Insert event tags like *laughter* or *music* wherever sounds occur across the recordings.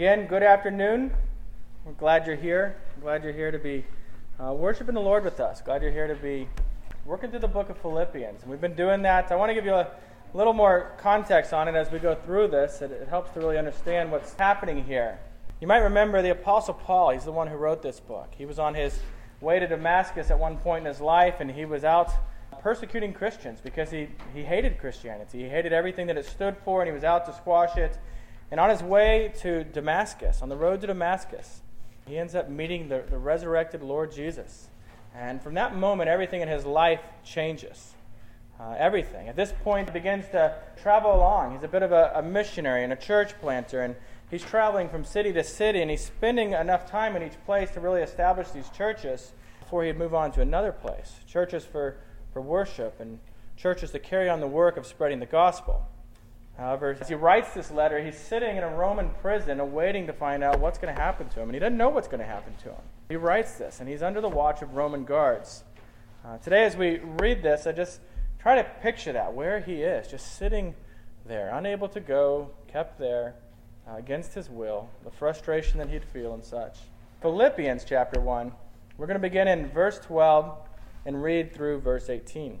Again, good afternoon. We're glad you're here. I'm glad you're here to be uh, worshiping the Lord with us. Glad you're here to be working through the book of Philippians. And we've been doing that. I want to give you a little more context on it as we go through this. It, it helps to really understand what's happening here. You might remember the Apostle Paul. He's the one who wrote this book. He was on his way to Damascus at one point in his life, and he was out persecuting Christians because he, he hated Christianity. He hated everything that it stood for, and he was out to squash it. And on his way to Damascus, on the road to Damascus, he ends up meeting the, the resurrected Lord Jesus. And from that moment, everything in his life changes. Uh, everything. At this point, he begins to travel along. He's a bit of a, a missionary and a church planter, and he's traveling from city to city, and he's spending enough time in each place to really establish these churches before he'd move on to another place. Churches for, for worship and churches to carry on the work of spreading the gospel. However, as he writes this letter, he's sitting in a Roman prison awaiting to find out what's going to happen to him. And he doesn't know what's going to happen to him. He writes this, and he's under the watch of Roman guards. Uh, today, as we read this, I just try to picture that, where he is, just sitting there, unable to go, kept there uh, against his will, the frustration that he'd feel and such. Philippians chapter 1, we're going to begin in verse 12 and read through verse 18.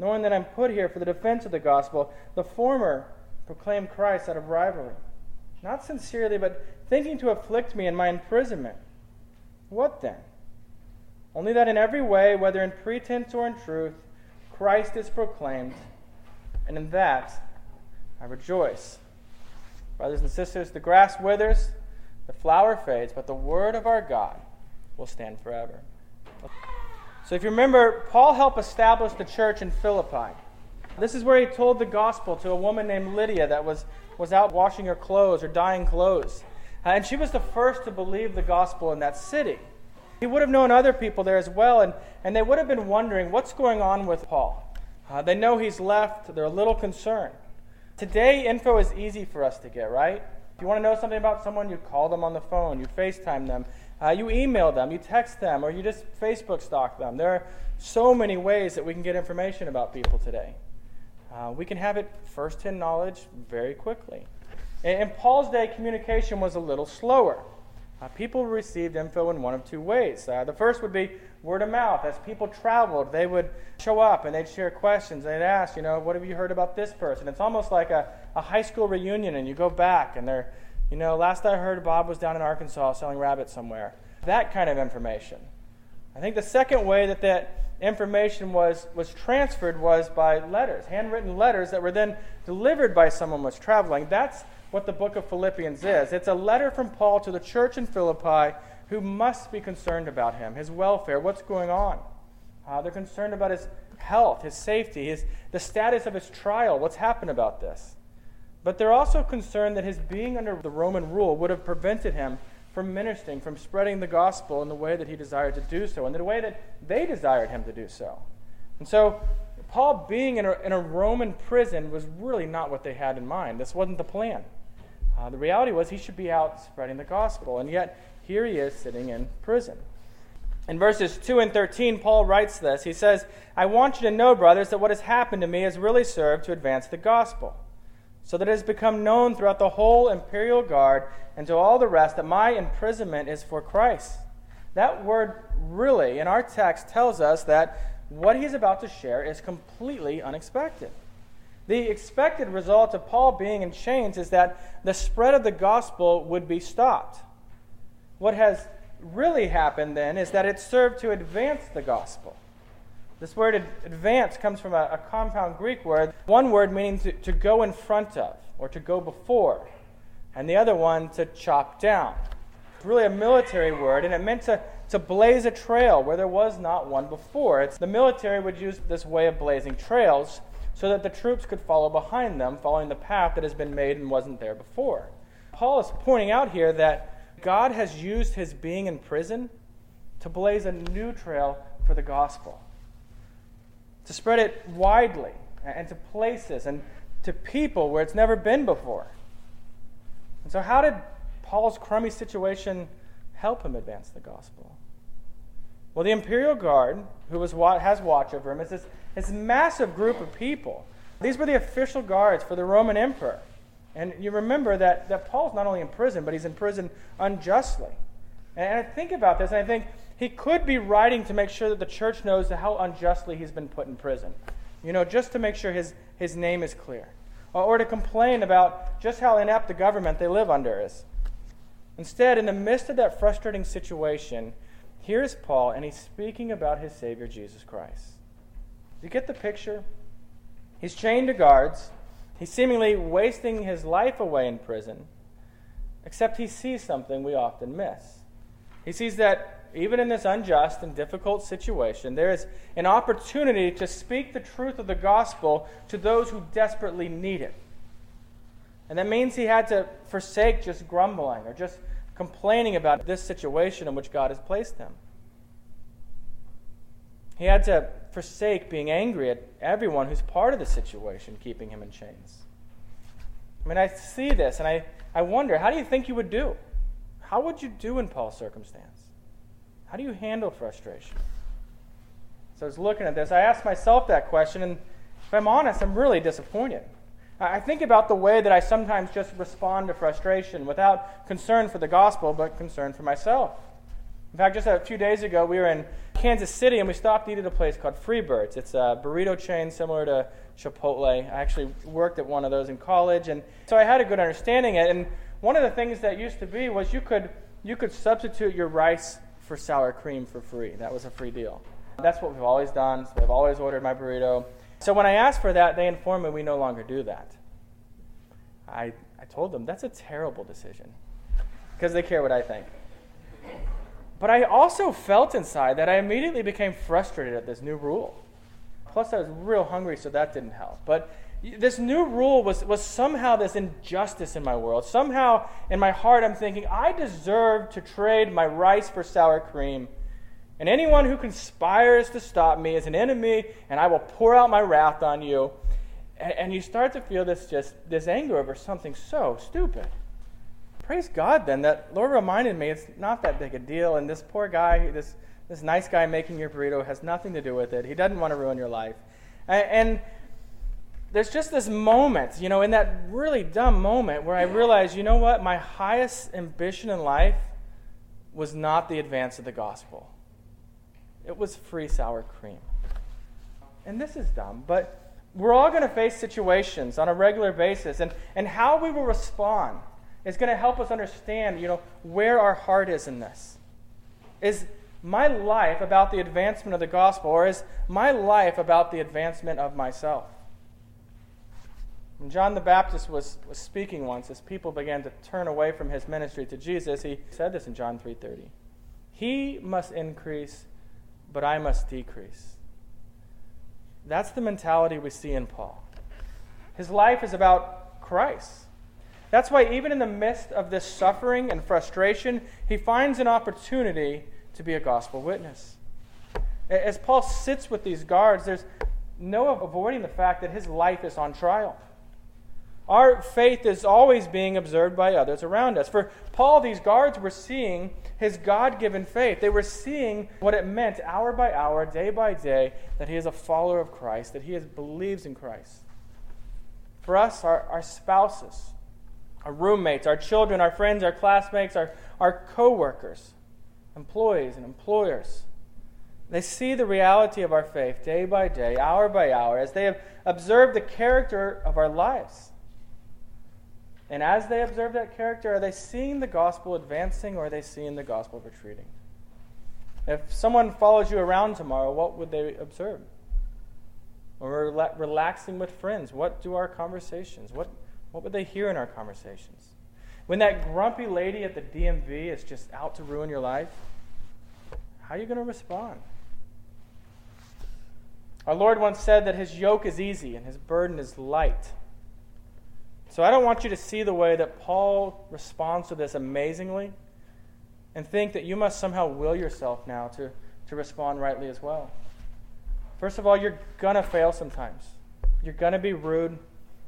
knowing that I'm put here for the defense of the gospel. The former proclaimed Christ out of rivalry, not sincerely, but thinking to afflict me in my imprisonment. What then? Only that in every way, whether in pretense or in truth, Christ is proclaimed, and in that I rejoice. Brothers and sisters, the grass withers, the flower fades, but the word of our God will stand forever. So if you remember, Paul helped establish the church in Philippi. This is where he told the gospel to a woman named Lydia that was, was out washing her clothes or dyeing clothes. Uh, and she was the first to believe the gospel in that city. He would have known other people there as well, and, and they would have been wondering what's going on with Paul. Uh, they know he's left, they're a little concerned. Today, info is easy for us to get, right? If you want to know something about someone, you call them on the phone, you FaceTime them, uh, you email them, you text them, or you just Facebook stalk them. There are so many ways that we can get information about people today. Uh, we can have it first hand knowledge very quickly. In, in, Paul's day, communication was a little slower. Uh, people received info in one of two ways. Uh, the first would be word of mouth. As people traveled, they would show up and they'd share questions. They'd ask, you know, what have you heard about this person? It's almost like a, a high school reunion, and you go back and they're you know, last I heard, Bob was down in Arkansas selling rabbits somewhere. That kind of information. I think the second way that that information was, was transferred was by letters, handwritten letters that were then delivered by someone who was traveling. That's what the book of Philippians is. It's a letter from Paul to the church in Philippi who must be concerned about him, his welfare, what's going on. Uh, they're concerned about his health, his safety, his, the status of his trial, what's happened about this. But they're also concerned that his being under the Roman rule would have prevented him from ministering, from spreading the gospel in the way that he desired to do so, and the way that they desired him to do so. And so, Paul being in a, in a Roman prison was really not what they had in mind. This wasn't the plan. Uh, the reality was he should be out spreading the gospel, and yet here he is sitting in prison. In verses 2 and 13, Paul writes this. He says, I want you to know, brothers, that what has happened to me has really served to advance the gospel so that it has become known throughout the whole imperial guard and to all the rest that my imprisonment is for Christ. That word really in our text tells us that what he's about to share is completely unexpected. The expected result of Paul being in chains is that the spread of the gospel would be stopped. What has really happened then is that it served to advance the gospel. This word advance comes from a, a compound Greek word, one word meaning to, to go in front of or to go before, and the other one to chop down. It's really a military word, and it meant to, to blaze a trail where there was not one before. It's, the military would use this way of blazing trails so that the troops could follow behind them, following the path that has been made and wasn't there before. Paul is pointing out here that God has used his being in prison to blaze a new trail for the gospel, to spread it widely and to places and to people where it's never been before. And so, how did Paul's crummy situation help him advance the gospel? Well, the imperial guard, who was, has watch over him, is this, this massive group of people. These were the official guards for the Roman emperor. And you remember that, that Paul's not only in prison, but he's in prison unjustly. And I think about this, and I think he could be writing to make sure that the church knows how unjustly he's been put in prison. You know, just to make sure his, his name is clear. Or, or to complain about just how inept the government they live under is. Instead, in the midst of that frustrating situation, here's Paul, and he's speaking about his Savior, Jesus Christ. Do you get the picture? He's chained to guards. He's seemingly wasting his life away in prison, except he sees something we often miss. He sees that even in this unjust and difficult situation, there is an opportunity to speak the truth of the gospel to those who desperately need it. And that means he had to forsake just grumbling or just complaining about this situation in which God has placed him. He had to forsake being angry at everyone who's part of the situation keeping him in chains. I mean, I see this and I, I wonder, how do you think you would do? How would you do in Paul's circumstance? How do you handle frustration? So I was looking at this. I asked myself that question, and if I'm honest, I'm really disappointed. I think about the way that I sometimes just respond to frustration without concern for the gospel, but concern for myself. In fact, just a few days ago, we were in Kansas City and we stopped to eat at a place called Freebirds. It's a burrito chain similar to Chipotle. I actually worked at one of those in college, and so I had a good understanding of it. And one of the things that used to be was you could you could substitute your rice for sour cream for free. That was a free deal. That's what we've always done. So I've always ordered my burrito. So when I asked for that, they informed me we no longer do that. I, I told them that's a terrible decision because they care what I think. But I also felt inside that I immediately became frustrated at this new rule. Plus, I was real hungry, so that didn't help. But this new rule was, was somehow this injustice in my world. Somehow in my heart, I'm thinking, I deserve to trade my rice for sour cream. And anyone who conspires to stop me is an enemy, and I will pour out my wrath on you. And, and you start to feel this just this anger over something so stupid. Praise God then that Lord reminded me it's not that big a deal, and this poor guy, this this nice guy making your burrito has nothing to do with it. He doesn't want to ruin your life. and, and there's just this moment, you know, in that really dumb moment where I realized, you know what, my highest ambition in life was not the advance of the gospel. It was free sour cream. And this is dumb, but we're all going to face situations on a regular basis, and, and how we will respond is going to help us understand, you know, where our heart is in this. Is my life about the advancement of the gospel, or is my life about the advancement of myself? When John the Baptist was, was speaking once, as people began to turn away from his ministry to Jesus, he said this in John 3:30. He must increase, but I must decrease. That's the mentality we see in Paul. His life is about Christ. That's why, even in the midst of this suffering and frustration, he finds an opportunity to be a gospel witness. As Paul sits with these guards, there's no avoiding the fact that his life is on trial. Our faith is always being observed by others around us. For Paul, these guards were seeing his God given faith. They were seeing what it meant hour by hour, day by day, that he is a follower of Christ, that he is, believes in Christ. For us, our, our spouses, our roommates, our children, our friends, our classmates, our, our co workers, employees, and employers, they see the reality of our faith day by day, hour by hour, as they have observed the character of our lives. And as they observe that character, are they seeing the gospel advancing or are they seeing the gospel retreating? If someone follows you around tomorrow, what would they observe? Or we're relaxing with friends, what do our conversations? What, what would they hear in our conversations? When that grumpy lady at the DMV is just out to ruin your life, how are you going to respond? Our Lord once said that his yoke is easy and his burden is light. So I don't want you to see the way that Paul responds to this amazingly and think that you must somehow will yourself now to, to respond rightly as well. First of all, you're going to fail sometimes. You're going to be rude.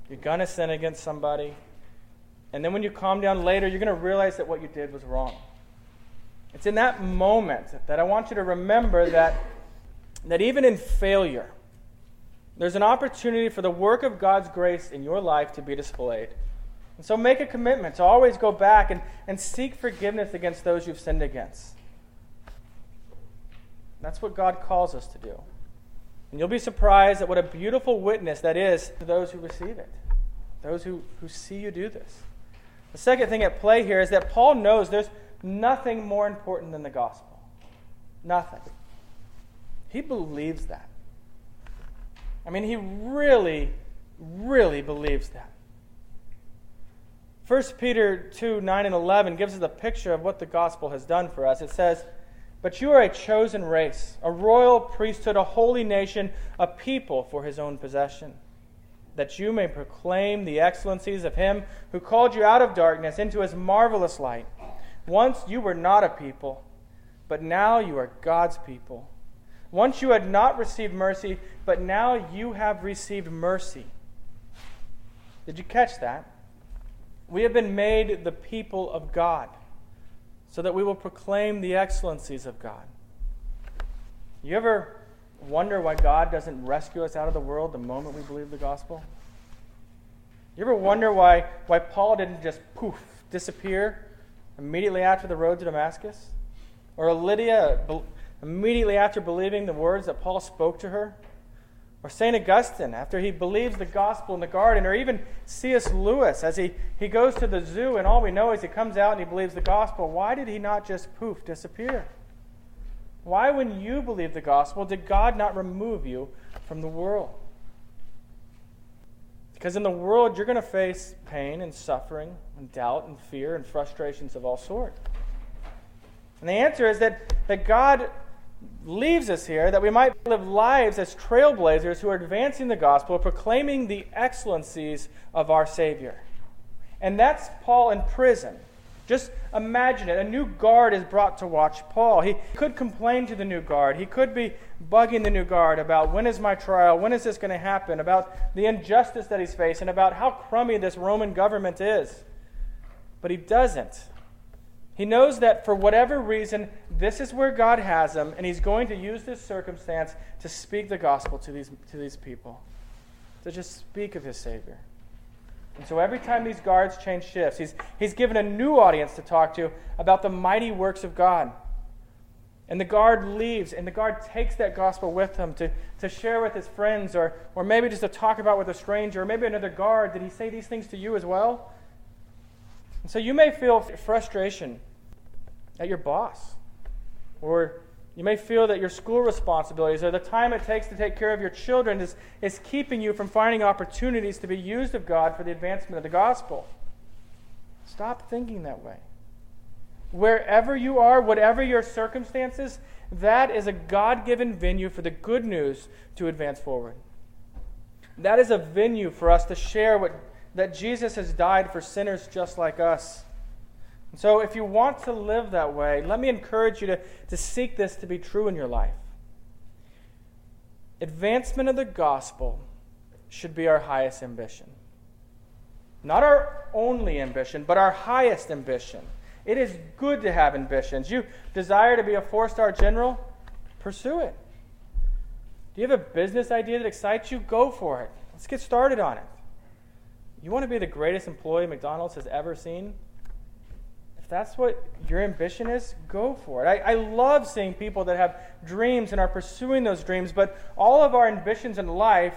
You're going to sin against somebody. And then when you calm down later, you're going to realize that what you did was wrong. It's in that moment that I want you to remember that, that even in failure, there's an opportunity for the work of God's grace in your life to be displayed. And so make a commitment to always go back and, and seek forgiveness against those you've sinned against. That's what God calls us to do. And you'll be surprised at what a beautiful witness that is to those who receive it, those who, who see you do this. The second thing at play here is that Paul knows there's nothing more important than the gospel. Nothing. He believes that. I mean, he really, really believes that. 1 Peter 2 9 and 11 gives us a picture of what the gospel has done for us. It says, But you are a chosen race, a royal priesthood, a holy nation, a people for his own possession, that you may proclaim the excellencies of him who called you out of darkness into his marvelous light. Once you were not a people, but now you are God's people. Once you had not received mercy, but now you have received mercy. Did you catch that? We have been made the people of God so that we will proclaim the excellencies of God. You ever wonder why God doesn't rescue us out of the world the moment we believe the gospel? You ever wonder why, why Paul didn't just poof, disappear immediately after the road to Damascus? Or Lydia immediately after believing the words that Paul spoke to her? Or St. Augustine after he believes the gospel in the garden? Or even C.S. Lewis as he, he goes to the zoo and all we know is he comes out and he believes the gospel. Why did he not just poof, disappear? Why, when you believe the gospel, did God not remove you from the world? Because in the world, you're going to face pain and suffering and doubt and fear and frustrations of all sorts. And the answer is that, that God leaves us here that we might live lives as trailblazers who are advancing the gospel, proclaiming the excellencies of our Savior. And that's Paul in prison. Just imagine it. A new guard is brought to watch Paul. He could complain to the new guard. He could be bugging the new guard about when is my trial? When is this going to happen? About the injustice that he's facing, about how crummy this Roman government is. But he doesn't. He knows that for whatever reason, this is where God has him, and he's going to use this circumstance to speak the gospel to these, to these people, to just speak of his Savior. And so every time these guards change shifts, he's, he's given a new audience to talk to about the mighty works of God. And the guard leaves, and the guard takes that gospel with him to, to share with his friends, or, or maybe just to talk about with a stranger, or maybe another guard. Did he say these things to you as well? And so you may feel frustration at your boss, or you may feel that your school responsibilities or the time it takes to take care of your children is, is keeping you from finding opportunities to be used of God for the advancement of the gospel. Stop thinking that way. Wherever you are, whatever your circumstances, that is a God given venue for the good news to advance forward. That is a venue for us to share what that Jesus has died for sinners just like us. And so, if you want to live that way, let me encourage you to, to seek this to be true in your life. Advancement of the gospel should be our highest ambition. Not our only ambition, but our highest ambition. It is good to have ambitions. You desire to be a four star general? Pursue it. Do you have a business idea that excites you? Go for it. Let's get started on it. You want to be the greatest employee McDonald's has ever seen? If that's what your ambition is, go for it. I, I love seeing people that have dreams and are pursuing those dreams, but all of our ambitions in life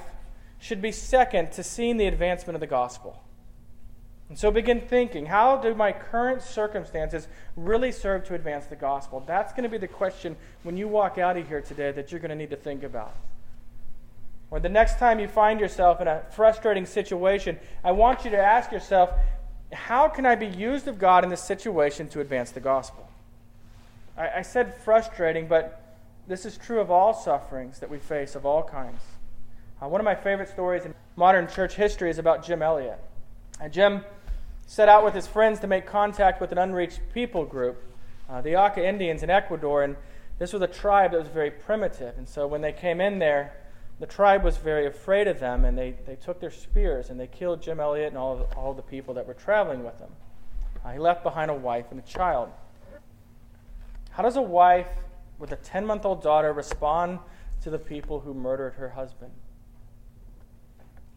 should be second to seeing the advancement of the gospel. And so begin thinking how do my current circumstances really serve to advance the gospel? That's going to be the question when you walk out of here today that you're going to need to think about. Or the next time you find yourself in a frustrating situation, I want you to ask yourself, how can I be used of God in this situation to advance the gospel? I, I said frustrating, but this is true of all sufferings that we face of all kinds. Uh, one of my favorite stories in modern church history is about Jim Elliot. Uh, Jim set out with his friends to make contact with an unreached people group, uh, the Auca Indians in Ecuador, and this was a tribe that was very primitive. And so when they came in there, the tribe was very afraid of them, and they, they took their spears and they killed Jim Elliot and all, all the people that were traveling with him. Uh, he left behind a wife and a child. How does a wife with a 10 month old daughter respond to the people who murdered her husband?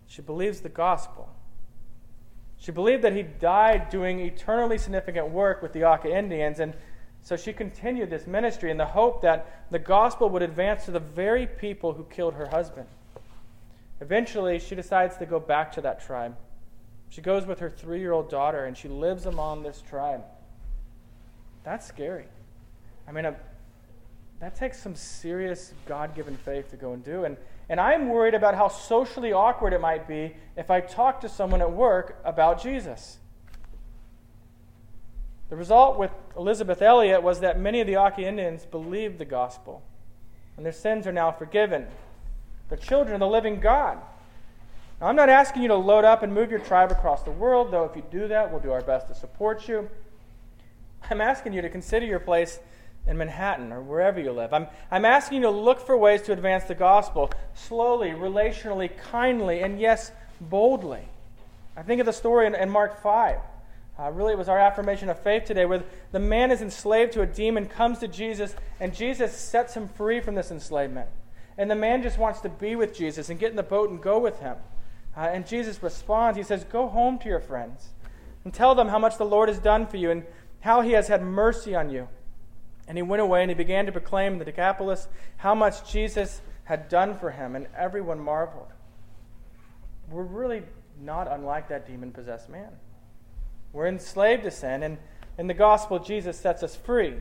She believes the gospel. She believed that he died doing eternally significant work with the Auca Indians, and so she continued this ministry in the hope that the gospel would advance to the very people who killed her husband. Eventually, she decides to go back to that tribe. She goes with her three year old daughter and she lives among this tribe. That's scary. I mean, a, that takes some serious God given faith to go and do. And, and I'm worried about how socially awkward it might be if I talk to someone at work about Jesus. The result with Elisabeth Elliot was that many of the Auca Indians believed the gospel, and their sins are now forgiven. They're children of the living God. Now, I'm not asking you to load up and move your tribe across the world, though if you do that, we'll do our best to support you. I'm asking you to consider your place in Manhattan or wherever you live. I'm, I'm asking you to look for ways to advance the gospel slowly, relationally, kindly, and yes, boldly. I think of the story in, in Mark 5. Uh, really, it was our affirmation of faith today where the man is enslaved to a demon, comes to Jesus, and Jesus sets him free from this enslavement. And the man just wants to be with Jesus and get in the boat and go with him. Uh, and Jesus responds. He says, Go home to your friends and tell them how much the Lord has done for you and how he has had mercy on you. And he went away and he began to proclaim in the Decapolis how much Jesus had done for him, and everyone marveled. We're really not unlike that demon possessed man. We're enslaved to sin, and in the gospel, Jesus sets us free.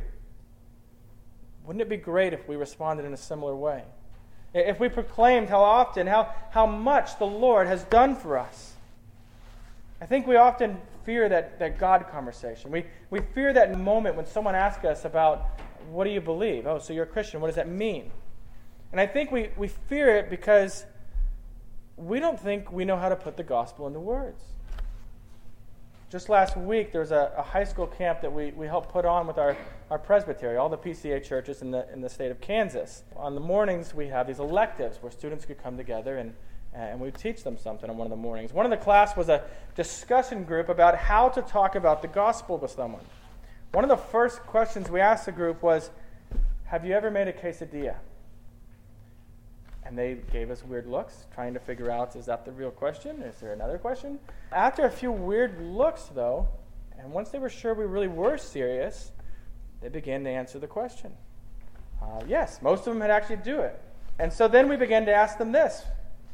Wouldn't it be great if we responded in a similar way? If we proclaimed how often, how, how much the Lord has done for us? I think we often fear that, that God conversation. We, we fear that moment when someone asks us about, what do you believe? Oh, so you're a Christian. What does that mean? And I think we, we fear it because we don't think we know how to put the gospel into words. Just last week, there was a, a, high school camp that we, we helped put on with our, our presbytery, all the PCA churches in the, in the state of Kansas. On the mornings, we have these electives where students could come together and, and we teach them something on one of the mornings. One of the class was a discussion group about how to talk about the gospel with someone. One of the first questions we asked the group was Have you ever made a quesadilla? And they gave us weird looks, trying to figure out is that the real question? Is there another question? After a few weird looks, though, and once they were sure we really were serious, they began to answer the question. Uh, yes, most of them had actually do it. And so then we began to ask them this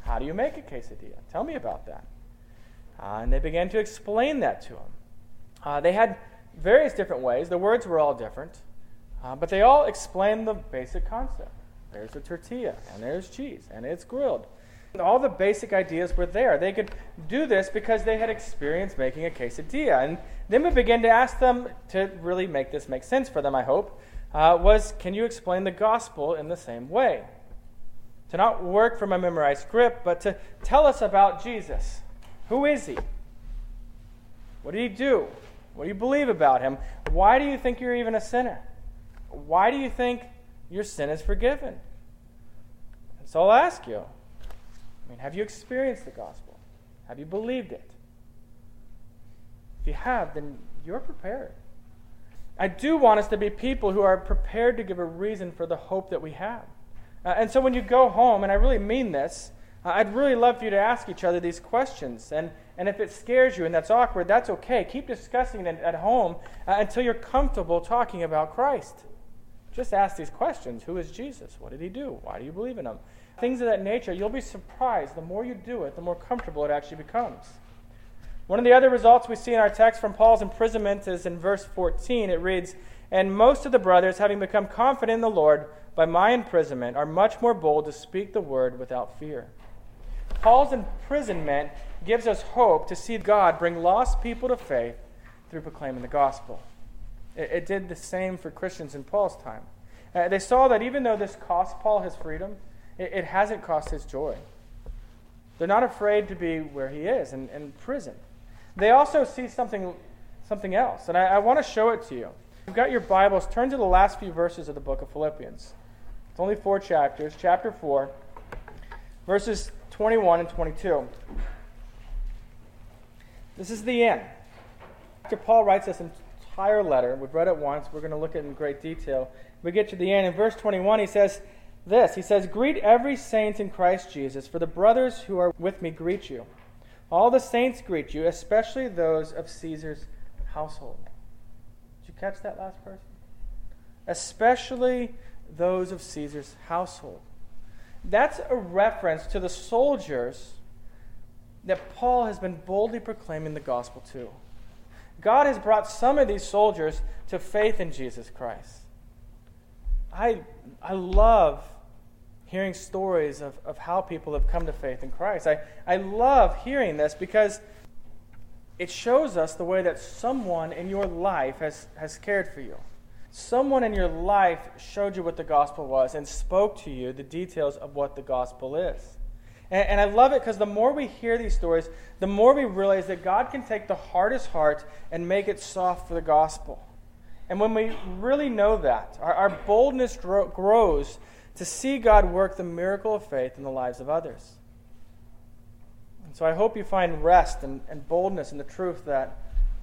How do you make a quesadilla? Tell me about that. Uh, and they began to explain that to them. Uh, they had various different ways, the words were all different, uh, but they all explained the basic concept. There's a tortilla, and there's cheese, and it's grilled. All the basic ideas were there. They could do this because they had experience making a quesadilla. And then we began to ask them to really make this make sense for them, I hope, uh, was can you explain the gospel in the same way? To not work from a memorized script, but to tell us about Jesus. Who is he? What did he do? What do you believe about him? Why do you think you're even a sinner? Why do you think your sin is forgiven. And so I'll ask you I mean, have you experienced the gospel? Have you believed it? If you have, then you're prepared. I do want us to be people who are prepared to give a reason for the hope that we have. Uh, and so when you go home, and I really mean this, uh, I'd really love for you to ask each other these questions. And, and if it scares you and that's awkward, that's okay. Keep discussing it at home uh, until you're comfortable talking about Christ. Just ask these questions Who is Jesus? What did he do? Why do you believe in him? Things of that nature. You'll be surprised. The more you do it, the more comfortable it actually becomes. One of the other results we see in our text from Paul's imprisonment is in verse 14. It reads, And most of the brothers, having become confident in the Lord by my imprisonment, are much more bold to speak the word without fear. Paul's imprisonment gives us hope to see God bring lost people to faith through proclaiming the gospel. It, it did the same for Christians in Paul's time. Uh, they saw that even though this cost Paul his freedom, it, it hasn't cost his joy. They're not afraid to be where he is, in, in prison. They also see something, something else, and I, I want to show it to you. You've got your Bibles. Turn to the last few verses of the book of Philippians. It's only four chapters. Chapter 4, verses 21 and 22. This is the end. After Paul writes this entire letter, we've read it once, we're going to look at it in great detail. We get to the end. In verse 21, he says this He says, Greet every saint in Christ Jesus, for the brothers who are with me greet you. All the saints greet you, especially those of Caesar's household. Did you catch that last person? Especially those of Caesar's household. That's a reference to the soldiers that Paul has been boldly proclaiming the gospel to. God has brought some of these soldiers to faith in Jesus Christ. I, I love hearing stories of, of how people have come to faith in Christ. I, I love hearing this because it shows us the way that someone in your life has, has cared for you. Someone in your life showed you what the gospel was and spoke to you the details of what the gospel is. And, and I love it because the more we hear these stories, the more we realize that God can take the hardest heart and make it soft for the gospel. And when we really know that, our, our boldness grow, grows to see God work the miracle of faith in the lives of others. And so I hope you find rest and, and boldness in the truth that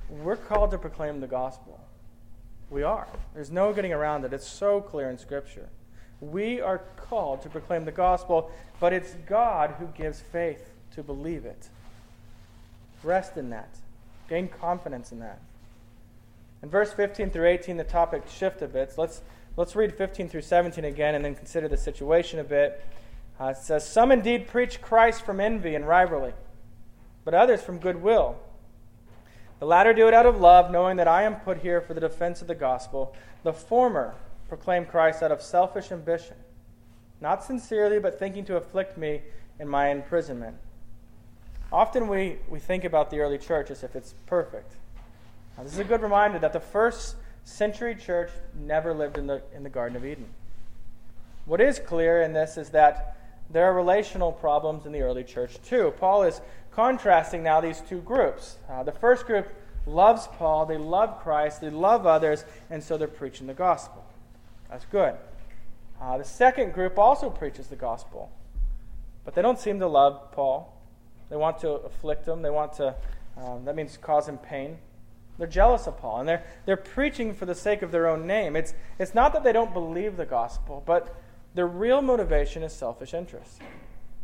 we're called to proclaim the gospel. We are. There's no getting around it. It's so clear in Scripture. We are called to proclaim the gospel, but it's God who gives faith to believe it. Rest in that. Gain confidence in that. In verse 15 through 18, the topic shift a bit. So let's, let's read 15 through 17 again and then consider the situation a bit. Uh, it says, Some indeed preach Christ from envy and rivalry, but others from goodwill. The latter do it out of love, knowing that I am put here for the defense of the gospel. The former proclaim Christ out of selfish ambition, not sincerely, but thinking to afflict me in my imprisonment. Often we, we think about the early church as if it's perfect. Now, this is a good reminder that the first century church never lived in the, in the Garden of Eden. What is clear in this is that there are relational problems in the early church too. Paul is contrasting now these two groups. Uh, the first group loves Paul, they love Christ, they love others, and so they're preaching the gospel. That's good. Uh, the second group also preaches the gospel, but they don't seem to love Paul. They want to afflict him, they want to, um, that means cause him pain. They're jealous of Paul, and they're, they're preaching for the sake of their own name. It's, it's not that they don't believe the gospel, but their real motivation is selfish interest.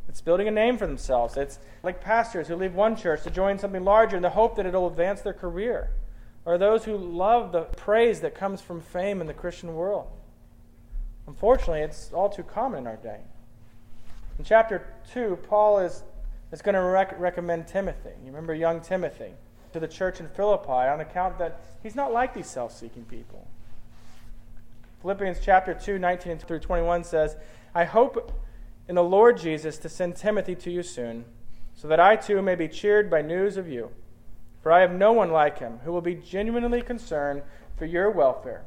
It's building a name for themselves. It's like pastors who leave one church to join something larger in the hope that it'll advance their career, or those who love the praise that comes from fame in the Christian world. Unfortunately, it's all too common in our day. In chapter 2, Paul is, is going to rec- recommend Timothy. You remember young Timothy to the church in Philippi on account that he's not like these self seeking people. Philippians chapter 2, 19 through 21 says, I hope in the Lord Jesus to send Timothy to you soon, so that I too may be cheered by news of you. For I have no one like him who will be genuinely concerned for your welfare.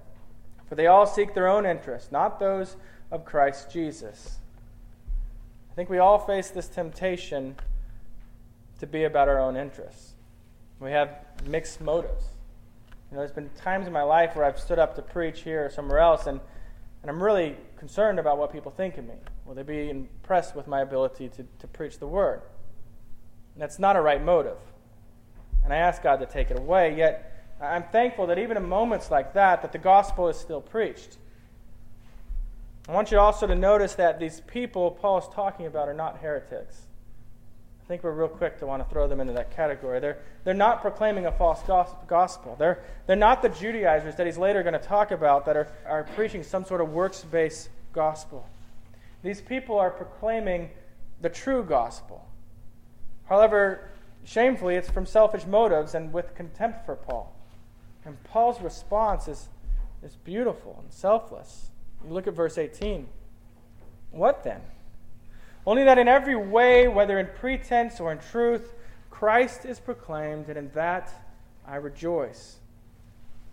For they all seek their own interests, not those of Christ Jesus. I think we all face this temptation to be about our own interests. We have mixed motives. You know, there's been times in my life where I've stood up to preach here or somewhere else, and, and I'm really concerned about what people think of me. Will they be impressed with my ability to, to preach the word? And that's not a right motive. And I ask God to take it away, yet I'm thankful that even in moments like that, that the gospel is still preached. I want you also to notice that these people Paul is talking about are not heretics. I think we're real quick to want to throw them into that category. They're, they're not proclaiming a false gospel. They're, they're not the Judaizers that he's later going to talk about that are, are preaching some sort of works based gospel. These people are proclaiming the true gospel. However, shamefully, it's from selfish motives and with contempt for Paul. And Paul's response is, is beautiful and selfless. You look at verse 18. What then? Only that in every way, whether in pretense or in truth, Christ is proclaimed, and in that I rejoice.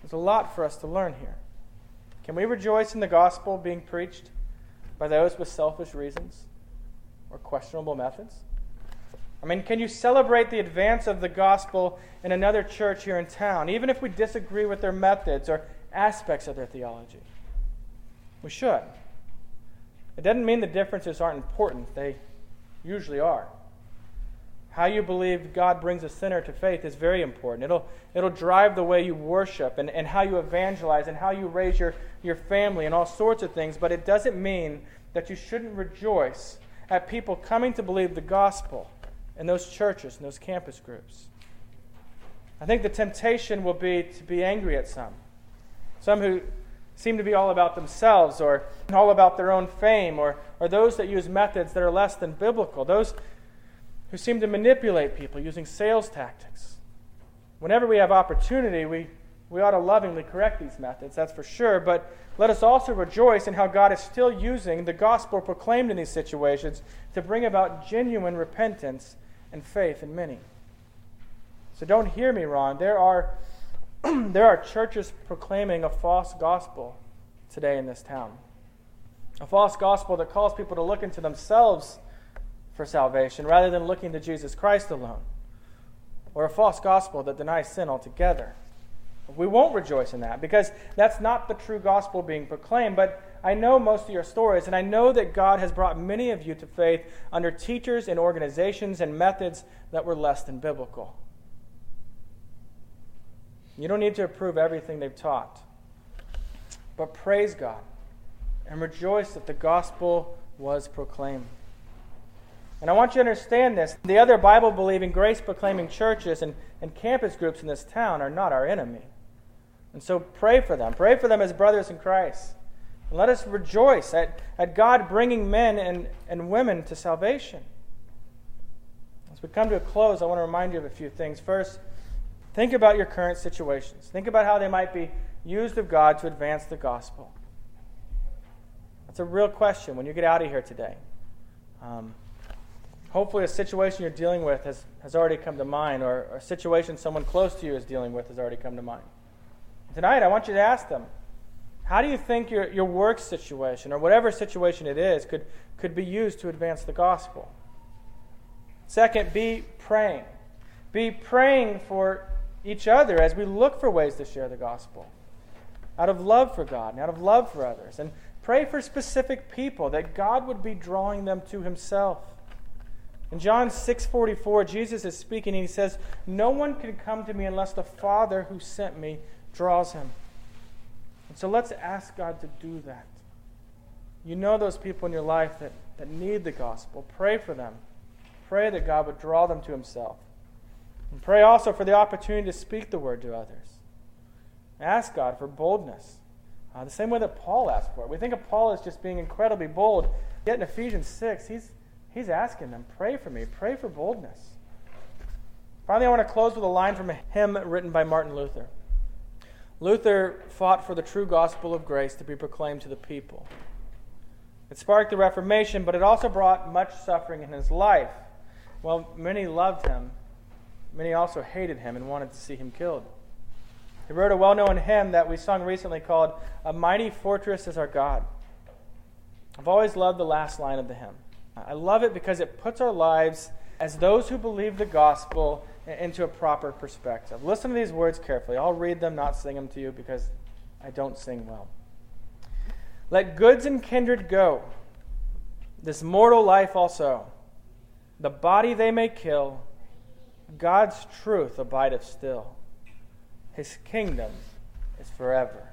There's a lot for us to learn here. Can we rejoice in the gospel being preached by those with selfish reasons or questionable methods? I mean, can you celebrate the advance of the gospel in another church here in town, even if we disagree with their methods or aspects of their theology? We should. It doesn't mean the differences aren't important, they usually are. How you believe God brings a sinner to faith is very important. It'll, it'll drive the way you worship and, and how you evangelize and how you raise your, your family and all sorts of things, but it doesn't mean that you shouldn't rejoice at people coming to believe the gospel in those churches and those campus groups. I think the temptation will be to be angry at some. Some who seem to be all about themselves or all about their own fame or, or those that use methods that are less than biblical. Those who seem to manipulate people using sales tactics. Whenever we have opportunity, we, we ought to lovingly correct these methods, that's for sure. But let us also rejoice in how God is still using the gospel proclaimed in these situations to bring about genuine repentance and faith in many. So don't hear me wrong. There are, *clears throat* there are churches proclaiming a false gospel today in this town. A false gospel that calls people to look into themselves for salvation rather than looking to Jesus Christ alone, or a false gospel that denies sin altogether. We won't rejoice in that because that's not the true gospel being proclaimed. But I know most of your stories, and I know that God has brought many of you to faith under teachers and organizations and methods that were less than biblical. You don't need to approve everything they've taught, but praise God and rejoice that the gospel was proclaimed. And I want you to understand this. The other Bible believing, grace proclaiming churches and, and campus groups in this town are not our enemy. And so pray for them. Pray for them as brothers in Christ. Let us rejoice at, at God bringing men and, and women to salvation. As we come to a close, I want to remind you of a few things. First, think about your current situations. Think about how they might be used of God to advance the gospel. That's a real question when you get out of here today. Um, hopefully a situation you're dealing with has, has already come to mind, or, or a situation someone close to you is dealing with has already come to mind. Tonight, I want you to ask them how do you think your, your work situation, or whatever situation it is, could, could be used to advance the gospel? Second, be praying. Be praying for each other as we look for ways to share the gospel out of love for God and out of love for others. And pray for specific people that God would be drawing them to Himself. In John 6:44, Jesus is speaking and he says, "No one can come to me unless the Father who sent me draws him." So let's ask God to do that. You know those people in your life that, that need the gospel. Pray for them. Pray that God would draw them to himself. And pray also for the opportunity to speak the word to others. Ask God for boldness. Uh, the same way that Paul asked for it. We think of Paul as just being incredibly bold. Yet in Ephesians 6, he's He's asking them, pray for me, pray for boldness. Finally, I want to close with a line from a hymn written by Martin Luther. Luther fought for the true gospel of grace to be proclaimed to the people. It sparked the Reformation, but it also brought much suffering in his life. While many loved him, many also hated him and wanted to see him killed. He wrote a well known hymn that we sung recently called A Mighty Fortress is Our God. I've always loved the last line of the hymn. I love it because it puts our lives as those who believe the gospel into a proper perspective. Listen to these words carefully. I'll read them, not sing them to you because I don't sing well. Let goods and kindred go, this mortal life also. The body they may kill, God's truth abideth still. His kingdom is forever.